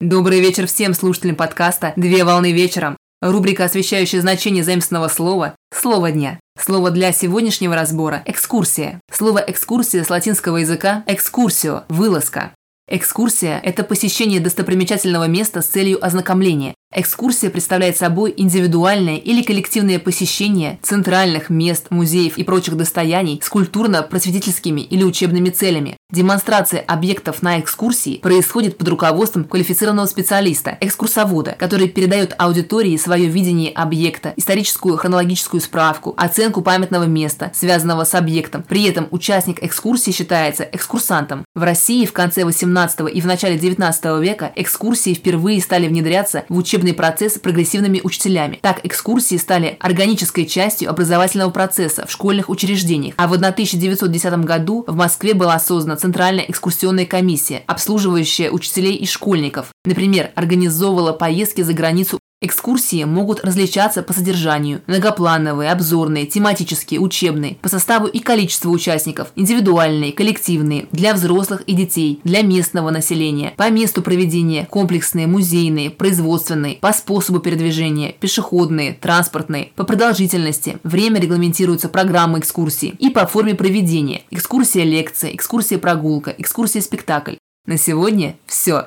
Добрый вечер всем слушателям подкаста «Две волны вечером». Рубрика, освещающая значение заимственного слова «Слово дня». Слово для сегодняшнего разбора – экскурсия. Слово экскурсия с латинского языка – экскурсио – вылазка. Экскурсия – это посещение достопримечательного места с целью ознакомления. Экскурсия представляет собой индивидуальное или коллективное посещение центральных мест, музеев и прочих достояний с культурно-просветительскими или учебными целями. Демонстрация объектов на экскурсии происходит под руководством квалифицированного специалиста, экскурсовода, который передает аудитории свое видение объекта, историческую хронологическую справку, оценку памятного места, связанного с объектом. При этом участник экскурсии считается экскурсантом. В России в конце 18 и в начале 19 века экскурсии впервые стали внедряться в учебные учебный процесс прогрессивными учителями. Так, экскурсии стали органической частью образовательного процесса в школьных учреждениях. А в 1910 году в Москве была создана Центральная экскурсионная комиссия, обслуживающая учителей и школьников. Например, организовывала поездки за границу Экскурсии могут различаться по содержанию – многоплановые, обзорные, тематические, учебные, по составу и количеству участников, индивидуальные, коллективные, для взрослых и детей, для местного населения, по месту проведения, комплексные, музейные, производственные, по способу передвижения, пешеходные, транспортные, по продолжительности, время регламентируется программой экскурсии и по форме проведения – экскурсия лекция, экскурсия прогулка, экскурсия спектакль. На сегодня все.